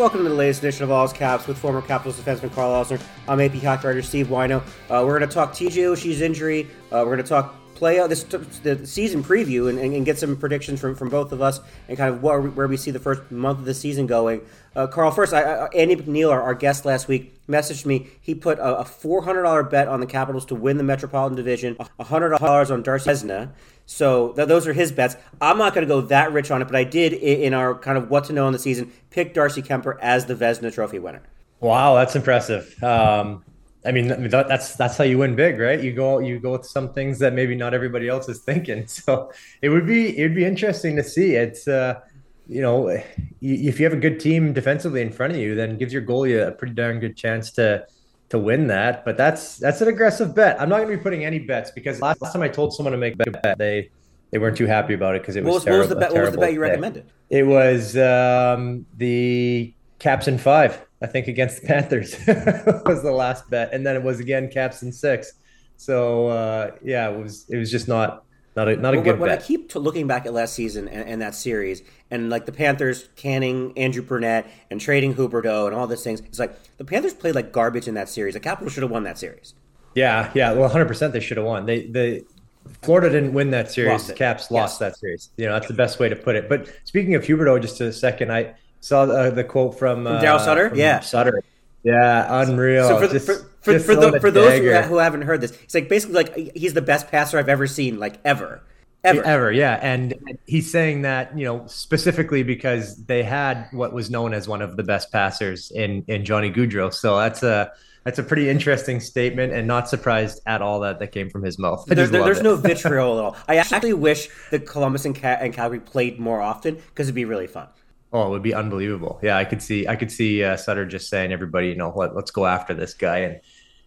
Welcome to the latest edition of All's Caps with former Capitals defenseman Karl Alzner. I'm AP hockey writer Steve Whyno. Uh, we're going to talk TJ Oshie's injury. Uh, we're going to talk play out this the season preview and, and, and get some predictions from, from both of us and kind of where, where we see the first month of the season going. Uh, Carl, first, I, I, Andy McNeil, our, our guest last week, messaged me. He put a, a $400 bet on the Capitals to win the Metropolitan Division, $100 on Darcy. So th- those are his bets. I'm not going to go that rich on it, but I did in, our kind of what to know in the season pick Darcy Kuemper as the Vezina Trophy winner. Wow, that's impressive. Um, I mean, that, that's that's how you win big, right? You go you go with some things that maybe not everybody else is thinking. So it would be it would be interesting to see. It's uh, you know, if you have a good team defensively in front of you, then gives your goalie a pretty darn good chance to to win that. But that's that's an aggressive bet. I'm not going to be putting any bets because last, last time I told someone to make a bet, they they weren't too happy about it because it was, What was, what terrible. was the bet? What was the bet you recommended? It was um, the Caps in five, I think, against the Panthers was the last bet, and then it was again Caps in six. So uh, yeah, it was it was just not not a not a Well, good when I bet. keep t- looking back at last season and, and that series, and like the Panthers canning Andrew Brunette and trading Huberdeau and all these things, it's like the Panthers played like garbage in that series. The Capitals should have won that series. Yeah, yeah. Well, 100 percent they should have won. They the Florida didn't win that series. Lost it. Caps Yes. lost that series. You know that's the best way to put it. But speaking of Huberdeau, just a second, I saw uh, the quote from, uh, Daryl Sutter? from Yeah. Sutter. Yeah, unreal. So for, the, Just- for, for, for, the, for those who, who haven't heard this, it's like basically like he's the best passer I've ever seen, like ever, ever. Ever, yeah. And he's saying that, you know, specifically because they had what was known as one of the best passers in in Johnny Gaudreau. So that's a that's a pretty interesting statement and not surprised at all that that came from his mouth. There, there- there's it. no vitriol at all. I actually wish that Columbus and, Ca- and Calgary played more often because it'd be really fun. Oh, it would be unbelievable. Yeah, I could see I could see uh, Sutter just saying everybody, you know, let, let's go after this guy and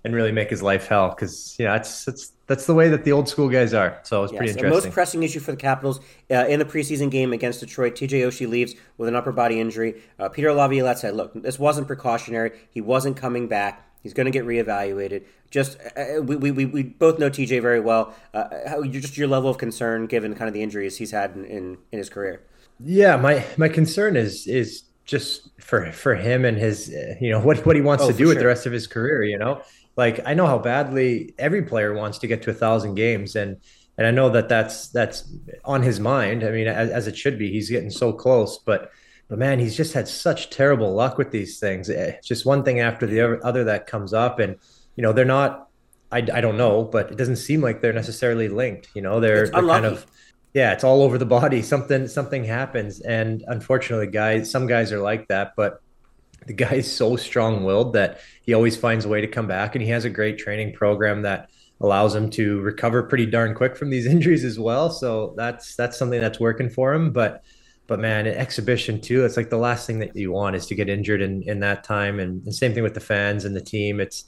and really make his life hell because you know that's that's that's the way that the old school guys are. So it's pretty Yes, the interesting. most pressing issue for the Capitals uh, in the preseason game against Detroit, TJ Oshie leaves with an upper body injury. Uh, Peter Laviolette said, "Look, this wasn't precautionary. He wasn't coming back. He's going to get reevaluated. Just uh, we, we, we- we both know TJ very well. Uh, how, just your level of concern given kind of the injuries he's had in, in, in his career. Yeah, my my concern is is just for for him and his uh, you know what what he wants Oh, to do with the rest of his career. You know, like I know how badly every player wants to get to a thousand games, and and I know that that's that's on his mind. I mean, as, as it should be. He's getting so close, but but man, he's just had such terrible luck with these things. Eh, It's just one thing after the other, other that comes up, and you know they're not. I, I don't know, but it doesn't seem like they're necessarily linked. You know, they're, they're kind of yeah, it's all over the body. Something something happens, and unfortunately, guys, some guys are like that. But the guy is so strong-willed that he always finds a way to come back, and he has a great training program that allows him to recover pretty darn quick from these injuries as well. So that's that's something that's working for him. But but man, an exhibition too. It's like the last thing that you want is to get injured in in that time, and the same thing with the fans and the team. It's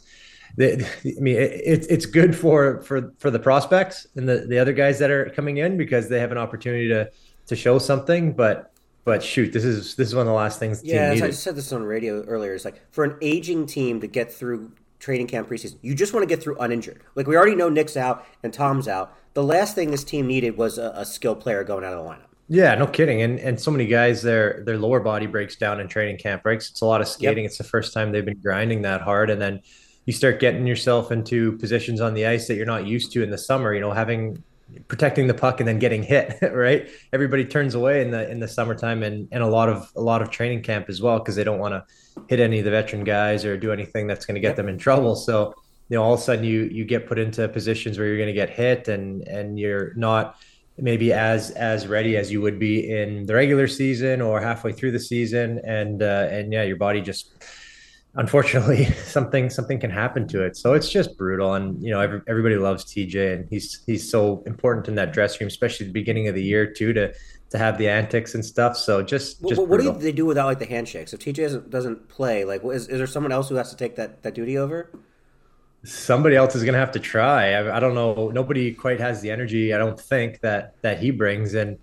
the, I mean, it, it's it's good for for for the prospects and the the other guys that are coming in because they have an opportunity to to show something. But but shoot, this is this is one of the last things the Yeah, I said this on radio earlier. It's like for an aging team to get through training camp preseason, you just want to get through uninjured. Like we already know Nick's out and Tom's out. The last thing this team needed was a, a skilled player going out of the lineup. Yeah, no kidding. And and so many guys their their lower body breaks down in training camp breaks. It's a lot of skating. It's the first time they've been grinding that hard and then you start getting yourself into positions on the ice that you're not used to in the summer, you know, having protecting the puck and then getting hit, right? Everybody turns away in the in the summertime and and a lot of a lot of training camp as well because they don't want to hit any of the veteran guys or do anything that's going to get them in trouble. So you know all of a sudden you you get put into positions where you're going to get hit and and you're not maybe as as ready as you would be in the regular season or halfway through the season and uh, and yeah your body just unfortunately something something can happen to it so it's just brutal and you know every, everybody loves tj and he's he's so important in that dressing room especially the beginning of the year too to to have the antics and stuff so just, just what, do they do without like the handshakes if tj doesn't, doesn't play like is, is there someone else who has to take that that duty over somebody else is going to have to try. I, I, don't know. Nobody quite has the energy. I don't think that that he brings and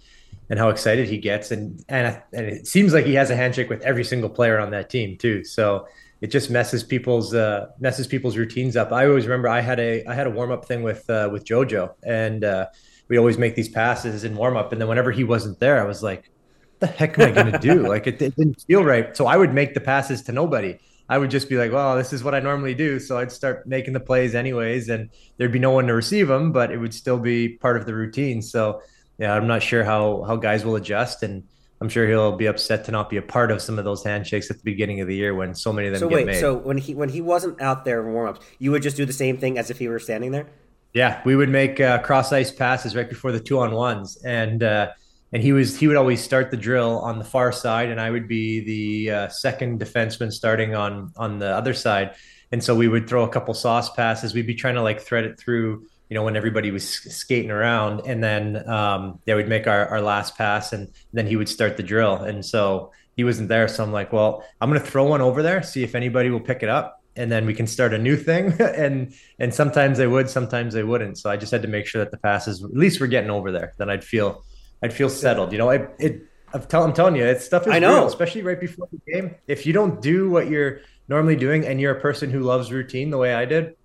and how excited he gets and and and it seems like he has a handshake with every single player on that team too. So it just messes people's uh, messes people's routines up. I always remember I had a I had a warm up thing with uh, with JoJo and uh, we always make these passes in warm up and then whenever he wasn't there, I was like, "What the heck am I going to do?" like it, it didn't feel right. So I would make the passes to nobody I would just be like, well, this is what I normally do. So I'd start making the plays anyways, and there'd be no one to receive them, but it would still be part of the routine. So yeah, I'm not sure how how guys will adjust, and I'm sure he'll be upset to not be a part of some of those handshakes at the beginning of the year when so many of them so get wait, made. So when he when he wasn't out there in warmups, you would just do the same thing as if he were standing there. Yeah, we would make uh, cross ice passes right before the two on ones, and uh, and he was he would always start the drill on the far side, and I would be the uh, second defenseman starting on on the other side. And so we would throw a couple sauce passes. We'd be trying to like thread it through, you know, when everybody was skating around, and then um, yeah, we'd make our our last pass, and then he would start the drill. And so he wasn't there, so I'm like, well, I'm gonna throw one over there, see if anybody will pick it up and then we can start a new thing and and sometimes they would sometimes they wouldn't so i just had to make sure that the passes at least we're getting over there then i'd feel I'd feel settled. You know, it, it I'm, tell, I'm telling you, it's stuff is I know, real, especially right before the game. If you don't do what you're normally doing, and you're a person who loves routine the way I did,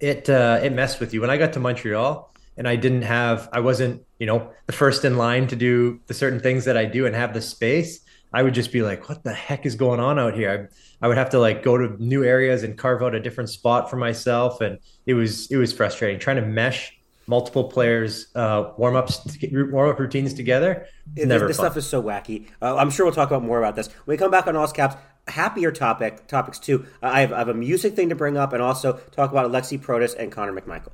it uh, it messed with you. When I got to Montreal, and I didn't have, I wasn't, you know, the first in line to do the certain things that I do and have the space. I would just be like, what the heck is going on out here? I, I would have to like go to new areas and carve out a different spot for myself, and it was it was frustrating trying to mesh multiple players uh, warm ups warm up routines together. This, this stuff is so wacky. Uh, I'm sure we'll talk about more about this when we come back on All Caps. Happier topic topics too. Uh, I, have, I have a music thing to bring up and also talk about Alexi Protas and Connor McMichael.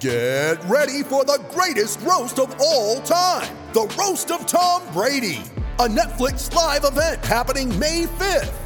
Get ready for the greatest roast of all time the Roast of Tom Brady, a Netflix live event happening May 5th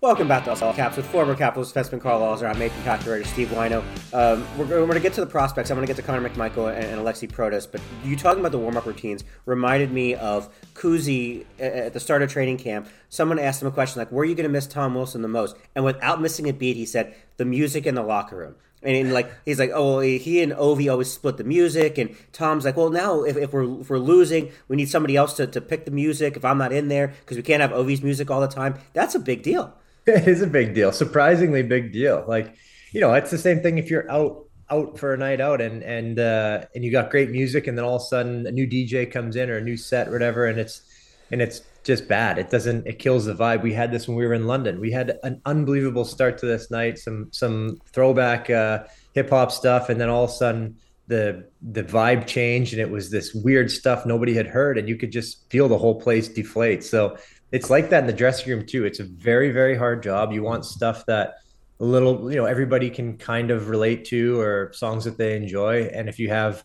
Welcome back to Us All Caps with former Capitals defenseman Karl Alzner. I'm hockey writer Steve Whyno. Um, we're, we're going to get to the prospects. I'm going to get to Connor McMichael and, and Alexi Protas. But you talking about the warm up routines reminded me of Kuzi at the start of training camp. Someone asked him a question like, "Where are you going to miss Tom Wilson the most?" And without missing a beat, he said, "The music in the locker room." And like he's like, oh, well, he and Ovi always split the music, and Tom's like, well, now if, if we're if we're losing, we need somebody else to, to pick the music. If I'm not in there, because we can't have Ovi's music all the time, that's a big deal. it is a big deal, surprisingly big deal. Like, you know, it's the same thing if you're out out for a night out and and uh, and you got great music, and then all of a sudden a new DJ comes in or a new set or whatever, and it's and it's just bad. It doesn't. It kills the vibe. We had this when we were in London. We had an unbelievable start to this night. Some some throwback uh, hip hop stuff, and then all of a sudden the the vibe changed, and it was this weird stuff nobody had heard, and you could just feel the whole place deflate. So it's like that in the dressing room too. It's a very, very hard job. You want stuff that a little, you know, everybody can kind of relate to or songs that they enjoy. And if you have,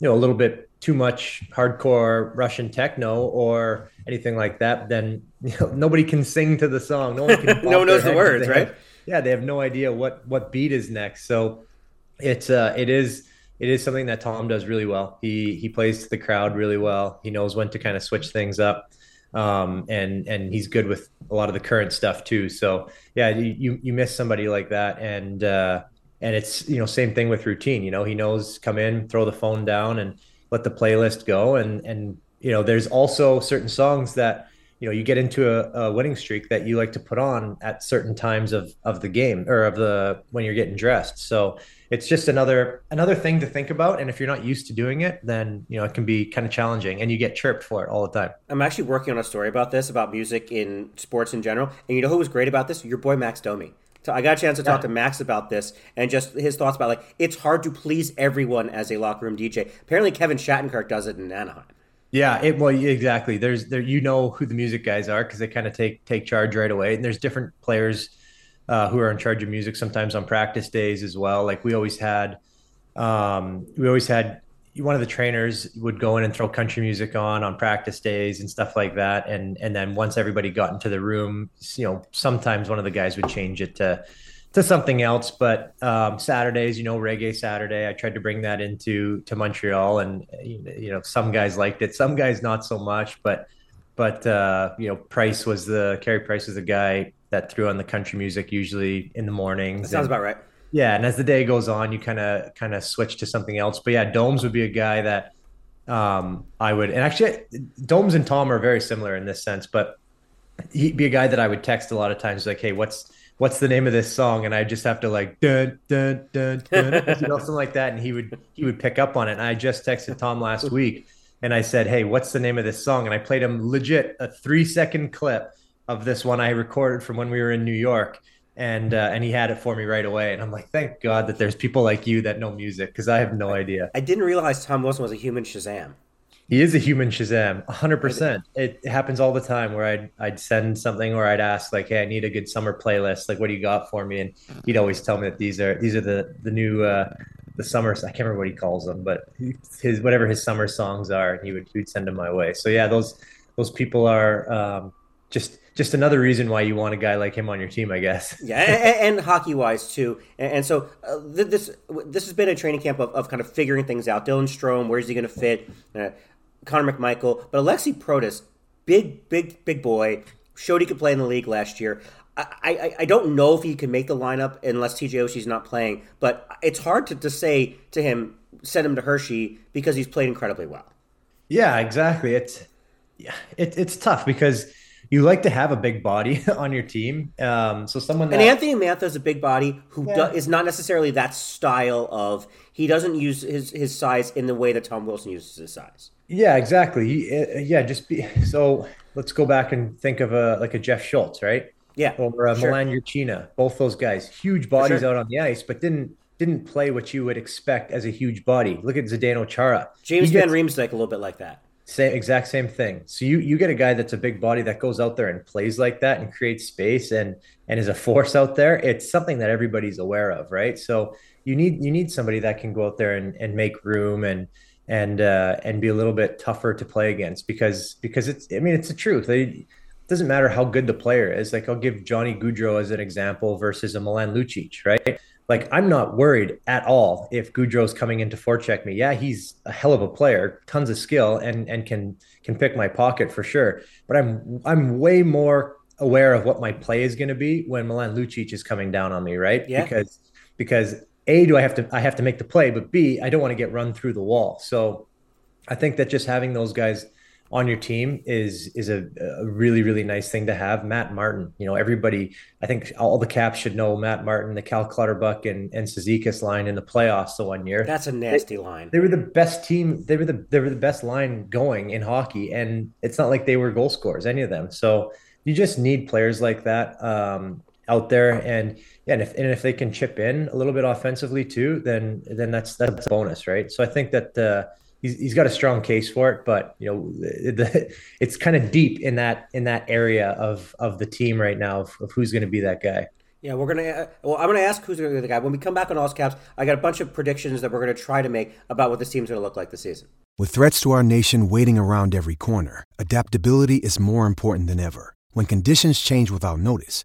you know, a little bit too much hardcore Russian techno or anything like that, then you know, nobody can sing to the song. No one can. no one knows the words, have, right? yeah, they have no idea what what beat is next. So it's uh, it is it is something that Tom does really well. He he plays to the crowd really well. He knows when to kind of switch things up. Um, and and he's good with a lot of the current stuff too. So yeah, you you miss somebody like that, and uh, and it's you know same thing with routine. You know, he knows come in, throw the phone down, and let the playlist go. And and you know, there's also certain songs that you know you get into a, a, winning streak that you like to put on at certain times of of the game or of the when you're getting dressed. So it's just another another thing to think about and if you're not used to doing it then you know it can be kind of challenging and you get chirped for it all the time i'm actually working on a story about this about music in sports in general and you know who was great about this your boy max domi so I got a chance to talk yeah. to Max about this and just his thoughts about like it's hard to please everyone as a locker room DJ. Apparently, Kevin Shattenkirk does it in Anaheim. Yeah, it well exactly. There's there you know who the music guys are because they kind of take take charge right away. And there's different players uh, who are in charge of music sometimes on practice days as well. Like we always had, um, we always had one of the trainers would go in and throw country music on on practice days and stuff like that. And and then once everybody got into the room, you know, sometimes one of the guys would change it to to something else. But um, Saturdays, you know, reggae Saturday, I tried to bring that into to Montreal, and you know, some guys liked it, some guys not so much. But but uh, you know, Price was the Carey Price was the guy that threw on the country music usually in the mornings. That sounds and, about right. Yeah, and as the day goes on, you kind of kind of switch to something else. But yeah, Domes would be a guy that um, I would, and actually, Domes and Tom are very similar in this sense. But he'd be a guy that I would text a lot of times, like, "Hey, what's what's the name of this song?" And I just have to like dun dun dun dun, you know, something like that, and he would he would pick up on it. And I just texted Tom last week, and I said, "Hey, what's the name of this song?" And I played him legit a three second clip of this one I recorded from when we were in New York, and uh, and he had it for me right away. And I'm like, thank God that there's people like you that know music because I have no idea. I didn't realize Tom Wilson was a human Shazam. He is a human Shazam, 100%. It happens all the time where I'd, I'd send something or I'd ask like, "Hey, I need a good summer playlist. Like, what do you got for me?" And he'd always tell me that these are these are the the new uh, the summer. I can't remember what he calls them, but his whatever his summer songs are, and he would he would send them my way. So yeah, those those people are um, just just another reason why you want a guy like him on your team, I guess. yeah, and, and hockey wise too. And, and so uh, this this has been a training camp of, of kind of figuring things out. Dylan Strome, where's he going to fit? Uh, Connor McMichael, but Alexi Protas, big, big, big boy, showed he could play in the league last year. I, I, I don't know if he can make the lineup unless TJ Oshie's not playing, but it's hard to, to say to him, send him to Hershey because he's played incredibly well. Yeah, exactly. It's yeah, it, it's tough because – you like to have a big body on your team. Um, so someone that, and Anthony Mantha is a big body who yeah. do, is not necessarily that style of. He doesn't use his his size in the way that Tom Wilson uses his size. Yeah, exactly. He, uh, yeah, just be so. Let's go back and think of a like a Jeff Schultz, right? Yeah, or a sure. Milan Jurcina. Both those guys, huge bodies sure. out on the ice, but didn't didn't play what you would expect as a huge body. Look at Zdeno Chara. James he Van Riemsdyk a little bit like that. Same exact same thing. So you you get a guy that's a big body that goes out there and plays like that and creates space and and is a force out there. It's something that everybody's aware of, right? So you need you need somebody that can go out there and, and make room and and uh, and be a little bit tougher to play against because because it's I mean it's the truth. It doesn't matter how good the player is. Like I'll give Johnny Gaudreau as an example versus a Milan Lucic, right? like I'm not worried at all if Gaudreau's coming in to forecheck me. Yeah, he's a hell of a player, tons of skill, and and can can pick my pocket for sure. But I'm I'm way more aware of what my play is going to be when Milan Lucic is coming down on me, right? Yeah. Because because a do I have to I have to make the play, but b I don't want to get run through the wall. So I think that just having those guys on your team is is a, a, really really nice thing to have. Matt Martin, you know, everybody. I think all the caps should know Matt Martin, the Cal Clutterbuck and and Cizikas line in the playoffs the one year. That's a nasty they, line. They were the best team. They were the they were the best line going in hockey, and it's not like they were goal scorers, any of them. So you just need players like that um, out there, and yeah, and if and if they can chip in a little bit offensively too, then then that's that's a bonus, right? So I think that. Uh, he's, he's got a strong case for it, but you know, the, it's kind of deep in that in that area of of the team right now of, of who's going to be that guy. Yeah, we're gonna. Uh, well, I'm gonna ask who's gonna be the guy when we come back on All Caps. I got a bunch of predictions that we're gonna try to make about what this team's gonna look like this season. With threats to our nation waiting around every corner, adaptability is more important than ever. When conditions change without notice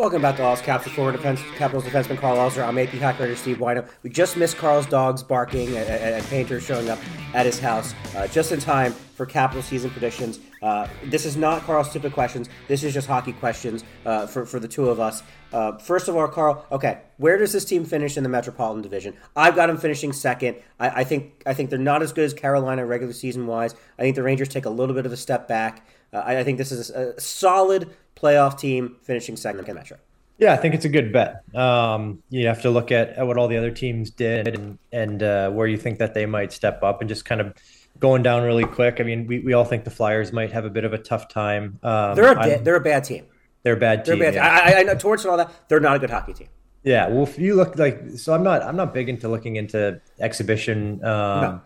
Welcome back to All's Caps, the former defense, Capitals defenseman Karl Alzner. I'm AP Hockey Writer Steve Whyno. We just missed Carl's dogs barking and, and, Painter showing up at his house uh, just in time for Capital season predictions. Uh, this is not Carl's stupid questions. This is just hockey questions uh, for, for the two of us. Uh, first of all, Carl, okay, where does this team finish in the Metropolitan Division? I've got them finishing second. I, I think I think they're not as good as Carolina regular season wise. I think the Rangers take a little bit of a step back. Uh, I, I, think this is a solid playoff team finishing second in Metro. Yeah, I think it's a good bet. Um, you have to look at, at what all the other teams did and, and uh, where you think that they might step up and just kind of going down really quick. I mean, we, we all think the Flyers might have a bit of a tough time. Um, they're a they're a bad team. They're a bad team. They're bad yeah. team. I, I know towards all that they're not a good hockey team. Yeah, well, if you look like so, I'm not I'm not big into looking into exhibition um,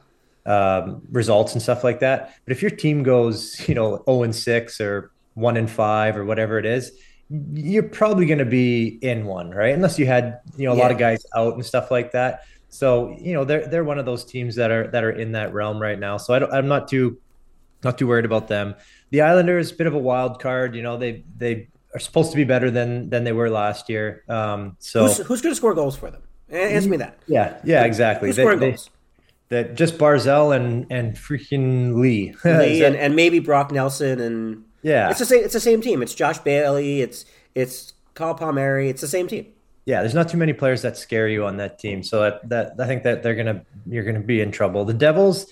no. um, results and stuff like that. But if your team goes, you know, zero oh and six or one in five or whatever it is, you're probably going to be in one, right? Unless you had you know a yeah. lot of guys out and stuff like that. So you know they're they're one of those teams that are that are in that realm right now. So I am not too not too worried about them. The Islanders, bit of a wild card. You know they they are supposed to be better than than they were last year. Um, so who's, who's going to score goals for them? Answer me that. Yeah, yeah, exactly. Who's scoring they, goals? that just Barzal and and freaking Lee, Lee and, and maybe Brock Nelson and yeah, it's the same. It's the same team. It's Josh Bailey. It's it's Kyle Palmieri. It's the same team. Yeah, there's not too many players that scare you on that team. So that, that I think that they're gonna you're gonna be in trouble. The Devils,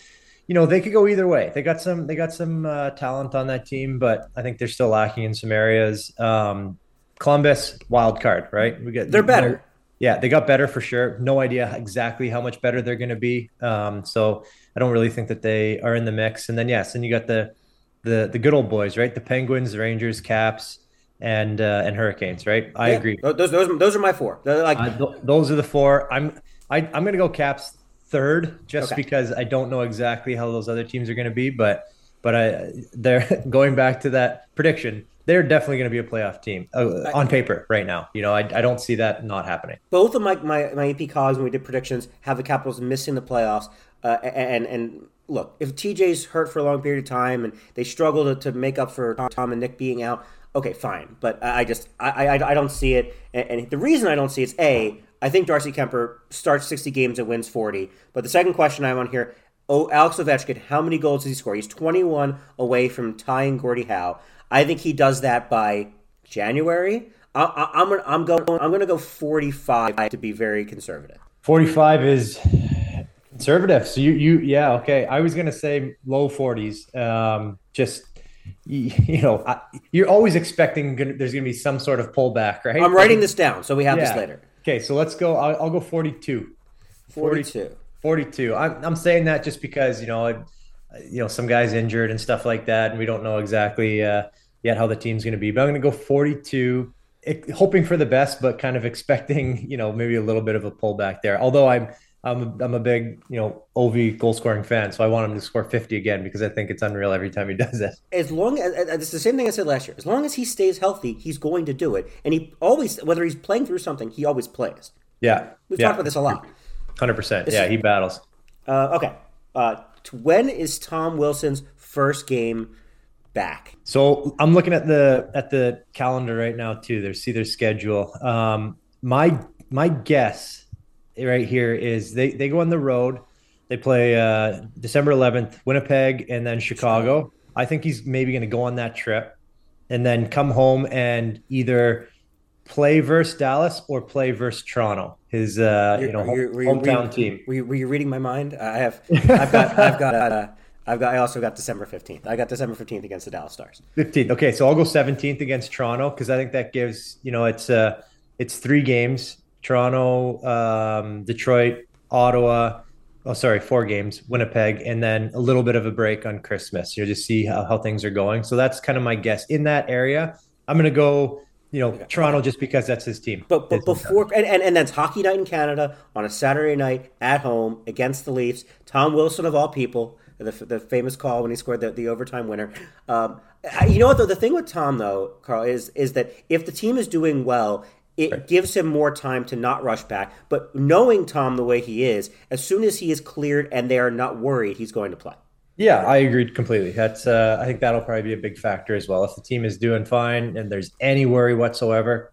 you know, they could go either way. They got some they got some uh, talent on that team, but I think they're still lacking in some areas. Um, Columbus wild card, right? We get they're better. They're, yeah, they got better for sure. No idea exactly how much better they're going to be. Um, so I don't really think that they are in the mix. And then yes, and you got the the the good old boys, right? The Penguins, the Rangers, Caps, and uh, and Hurricanes, right? I yeah, agree. Those those those are my four. like uh, th- those are the four. I'm I, I'm going to go Caps third, just okay. because I don't know exactly how those other teams are going to be, but but I they're going back to that prediction. They're definitely going to be a playoff team uh, on paper right now. You know, I, I don't see that not happening. Both of my, my, my AP colleagues, when we did predictions, have the Capitals missing the playoffs. Uh, and and look, if TJ's hurt for a long period of time and they struggle to, to make up for Tom and Nick being out, okay, fine. But I just I I, I don't see it, and, and, the reason I don't see it is a I think Darcy Kuemper starts 60 games and wins 40. But the second question I have on here, oh Alex Ovechkin, how many goals does he score? He's 21 away from tying Gordie Howe. I think he does that by January. I, am gonna I'm going I'm gonna go 45 to be very conservative. 45 is conservative. So you you yeah okay. I was gonna say low 40s. Um, just you, you know I, you're always expecting gonna, there's gonna be some sort of pullback, right? I'm writing this down so we have yeah. this later. Okay, so let's go. I'll, I'll go 42. 42. 42. I'm I'm saying that just because you know I, you know some guys injured and stuff like that, and we don't know exactly uh, yet how the team's going to be. But I'm going to go 42 hoping for the best, but kind of expecting, you know, maybe a little bit of a pullback there. Although I'm I'm a, I'm a big, you know, Ovi goal scoring fan, so I want him to score 50 again because I think it's unreal every time he does it. As long as it's the same thing I said last year. As long as he stays healthy, he's going to do it, and he always, whether he's playing through something, he always plays. Yeah, we've yeah. talked about this a lot. Hundred percent. Yeah, he battles. Uh, okay, uh, when is Tom Wilson's first game back? So I'm looking at the at the calendar right now too. There's see their schedule. Um, my my guess right here is they they go on the road. They play uh, December 11th, Winnipeg, and then Chicago. I think he's maybe going to go on that trip, and then come home and either play versus Dallas or play versus Toronto. His uh, you know home, you, hometown you, team. Were you, were you, reading my mind? I have. I've got. I've got. Uh, I've got. I also got December fifteenth. I got December fifteenth against the Dallas Stars. Fifteenth. Okay, so I'll go seventeenth against Toronto because I think that gives you know it's uh it's three games Toronto, um, Detroit, Ottawa. Oh, sorry, four games, Winnipeg, and then a little bit of a break on Christmas. You know, just see how, how things are going. So that's kind of my guess in that area. I'm going to go you know, Toronto just because that's his team. But but before and, and and that's hockey night in Canada on a Saturday night at home against the Leafs. Tom Wilson of all people, the, the famous call when he scored the, the overtime winner. Um, you know what though? The thing with Tom though, Carl, is is that if the team is doing well. It gives him more time to not rush back. But knowing Tom the way he is, as soon as he is cleared and they are not worried, he's going to play. Yeah, I agreed completely. That's uh, I think that'll probably be a big factor as well. If the team is doing fine and there's any worry whatsoever,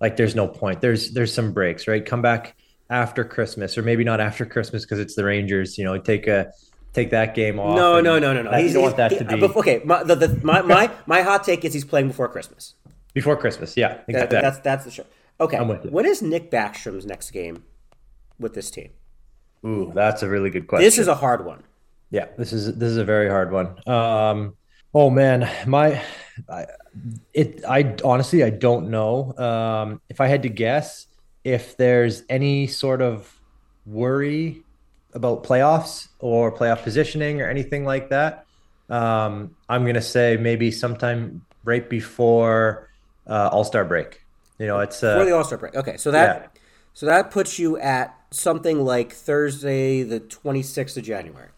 like there's no point. There's there's some breaks, right? Come back after Christmas, or maybe not after Christmas because it's the Rangers. You know, take a take that game off. No, no, no, no, no. that- He's, don't want that he- to be but- okay, my, the, the, my, my, my hot take is he's playing before Christmas. before Christmas. Yeah, That- exactly. that's that's the show. Okay, I'm with you. What is Nick Backstrom's next game with this team? Ooh, that's a really good question. This is a hard one. Yeah, this is this is a very hard one. Um, oh man, my, I, it. I honestly I don't know. Um, if I had to guess, if there's any sort of worry about playoffs or playoff positioning or anything like that, um, I'm gonna say maybe sometime right before uh, All Star break. You know, it's uh, For the All Star break. Okay, so that yeah. so that puts you at something like Thursday, the twenty sixth of January.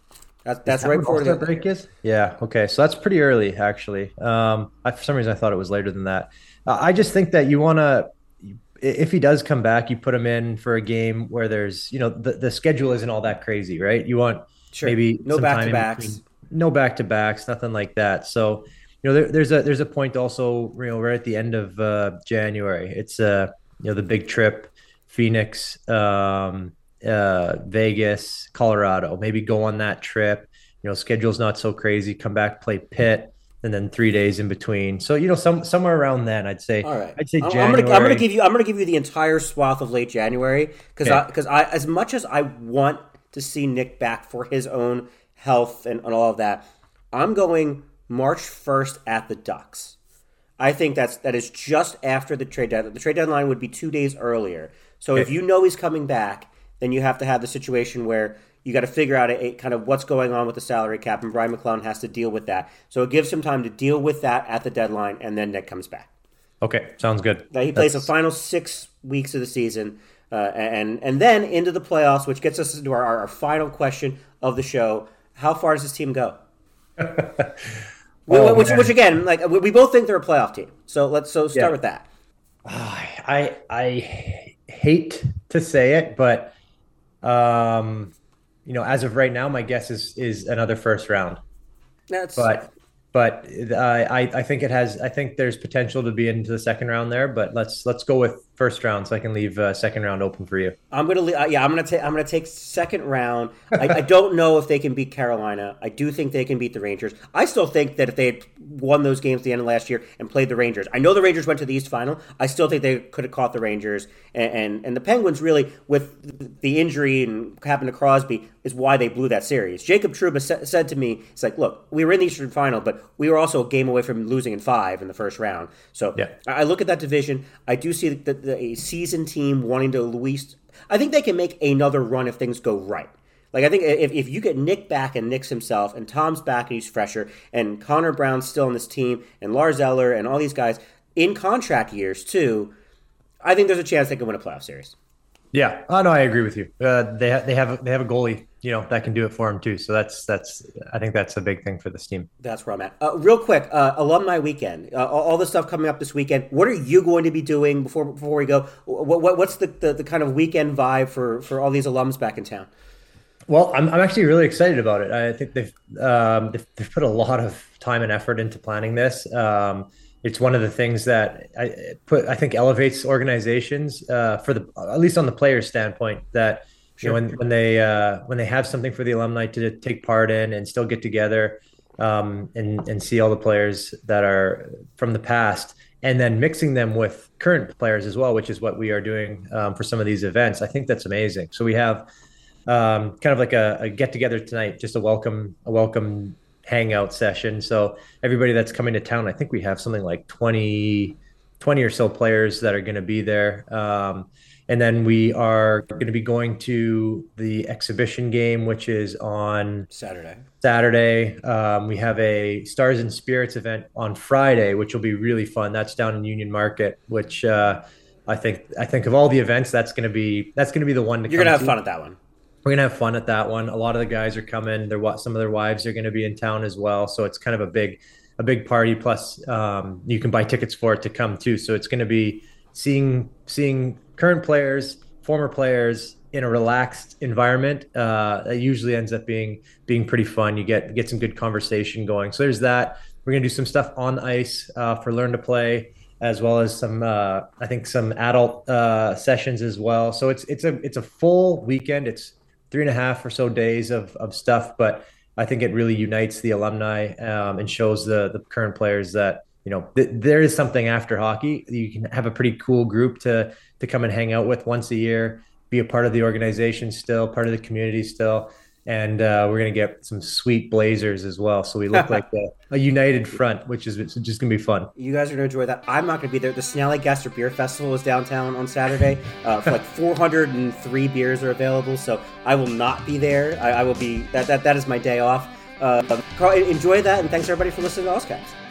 That's that's that right before All-Star the break is. Yeah. Okay. So that's pretty early, actually. Um, I, for some reason, I thought it was later than that. Uh, I just think that you want to, if he does come back, you put him in for a game where there's, you know, the, the schedule isn't all that crazy, right? You want Sure. maybe No some time in back-to-backs. no back to backs, nothing like that. So, you know, there, there's a there's a point also, you know, right at the end of uh, January. It's uh, you know, the big trip, Phoenix, um, uh, Vegas, Colorado. Maybe go on that trip. You know, schedule's not so crazy. Come back, play Pitt, and then three days in between. So you know, some somewhere around then, I'd say. All right. I'd say I'm, I'm January. gonna I'm gonna give you I'm gonna give you the entire swath of late January because Okay. I because I as much as I want to see Nick back for his own health and, and all of that, I'm going March 1st at the Ducks. I think that's that is just after the trade deadline. The trade deadline would be two days earlier. So if you know he's coming back, then you have to have the situation where you got to figure out a, a kind of what's going on with the salary cap, and Brian MacLellan has to deal with that. So it gives him time to deal with that at the deadline, and then Nick comes back. Okay, sounds good. Now he plays That's- the final six weeks of the season, uh, and and then into the playoffs, which gets us into our, our final question of the show: How far does this team go? Oh, which, which again, like we both think they're a playoff team. So let's so start Yeah. with that. I I hate to say it, but um, you know, as of right now, my guess is is another first round. That's But but I I I think it has. I think there's potential to be into the second round there. But let's let's go with first round, so I can leave uh, second round open for you. I'm gonna uh, yeah I'm gonna take I'm gonna take second round. I, I don't know if they can beat Carolina. I do think they can beat the Rangers. I still think that if they had won those games at the end of last year and played the Rangers, I know the Rangers went to the East Final. I still think they could have caught the Rangers and and, and the Penguins really with the injury and happened to Crosby is why they blew that series. Jacob Trouba sa- said to me, "It's like look, we were in the Eastern Final, but we were also a game away from losing in five in the first round." So Yeah. I I look at that division. I do see the, the, a seasoned team wanting to at least. I think they can make another run if things go right. Like I think if, if you get Nick back and Nick's himself, and Tom's back and he's fresher, and Connor Brown's still on this team, and Lars Eller and all these guys in contract years too, I think there's a chance they can win a playoff series. Yeah. Oh no, I agree with you. Uh, they ha- they have a, they have a goalie, you know, that can do it for them too. So that's that's I think that's a big thing for this team. That's where I'm at. Uh, real quick, uh, alumni weekend. Uh, all, all the stuff coming up this weekend. What are you going to be doing before before we go? What, what what's the, the, the kind of weekend vibe for for all these alums back in town? Well, I'm, I'm actually really excited about it. I think they've, um, they've they've put a lot of time and effort into planning this. Um, it's one of the things that I put I think elevates organizations uh, for the at least on the players' standpoint that you know when when they uh, when they have something for the alumni to take part in and still get together um, and and see all the players that are from the past and then mixing them with current players as well, which is what we are doing um, for some of these events. I think that's amazing. So we have um, kind of like a, a get together tonight, just a welcome a welcome hangout session. So everybody that's coming to town, I think we have something like 20, 20 or so players that are going to be there. Um, And then we are going to be going to the exhibition game, which is on Saturday. Saturday. Um, we have a Stars and Spirits event on Friday, which will be really fun. That's down in Union Market, which uh, I think I think of all the events, that's going to be that's going to be the one to. You're gonna have fun at that one. We're gonna have fun at that one. A lot of the guys are coming. They're what some of their wives are going to be in town as well. So it's kind of a big a big party. Plus, um, you can buy tickets for it to come too. So it's going to be seeing seeing current players, former players in a relaxed environment. Uh, that usually ends up being being pretty fun. You get get some good conversation going. So there's that. We're gonna do some stuff on ice uh, for learn to play, as well as some uh, I think some adult uh, sessions as well. So it's it's a it's a full weekend. It's three and a half or so days of of stuff, but I think it really unites the alumni um, and shows the the current players that you know th- there is something after hockey. You can have a pretty cool group to to come and hang out with once a year, be a part of the organization still, part of the community still. And uh, we're gonna get some sweet blazers as well, so we look like a, a, united front, which is just gonna be fun. You guys are gonna enjoy that. I'm not gonna be there. The Snallygaster Beer Festival is downtown on Saturday. Uh, for like 403 beers are available, so I will not be there. I, I will be that that that is my day off. Uh, Carl, enjoy that, and thanks everybody for listening to Ozcaps.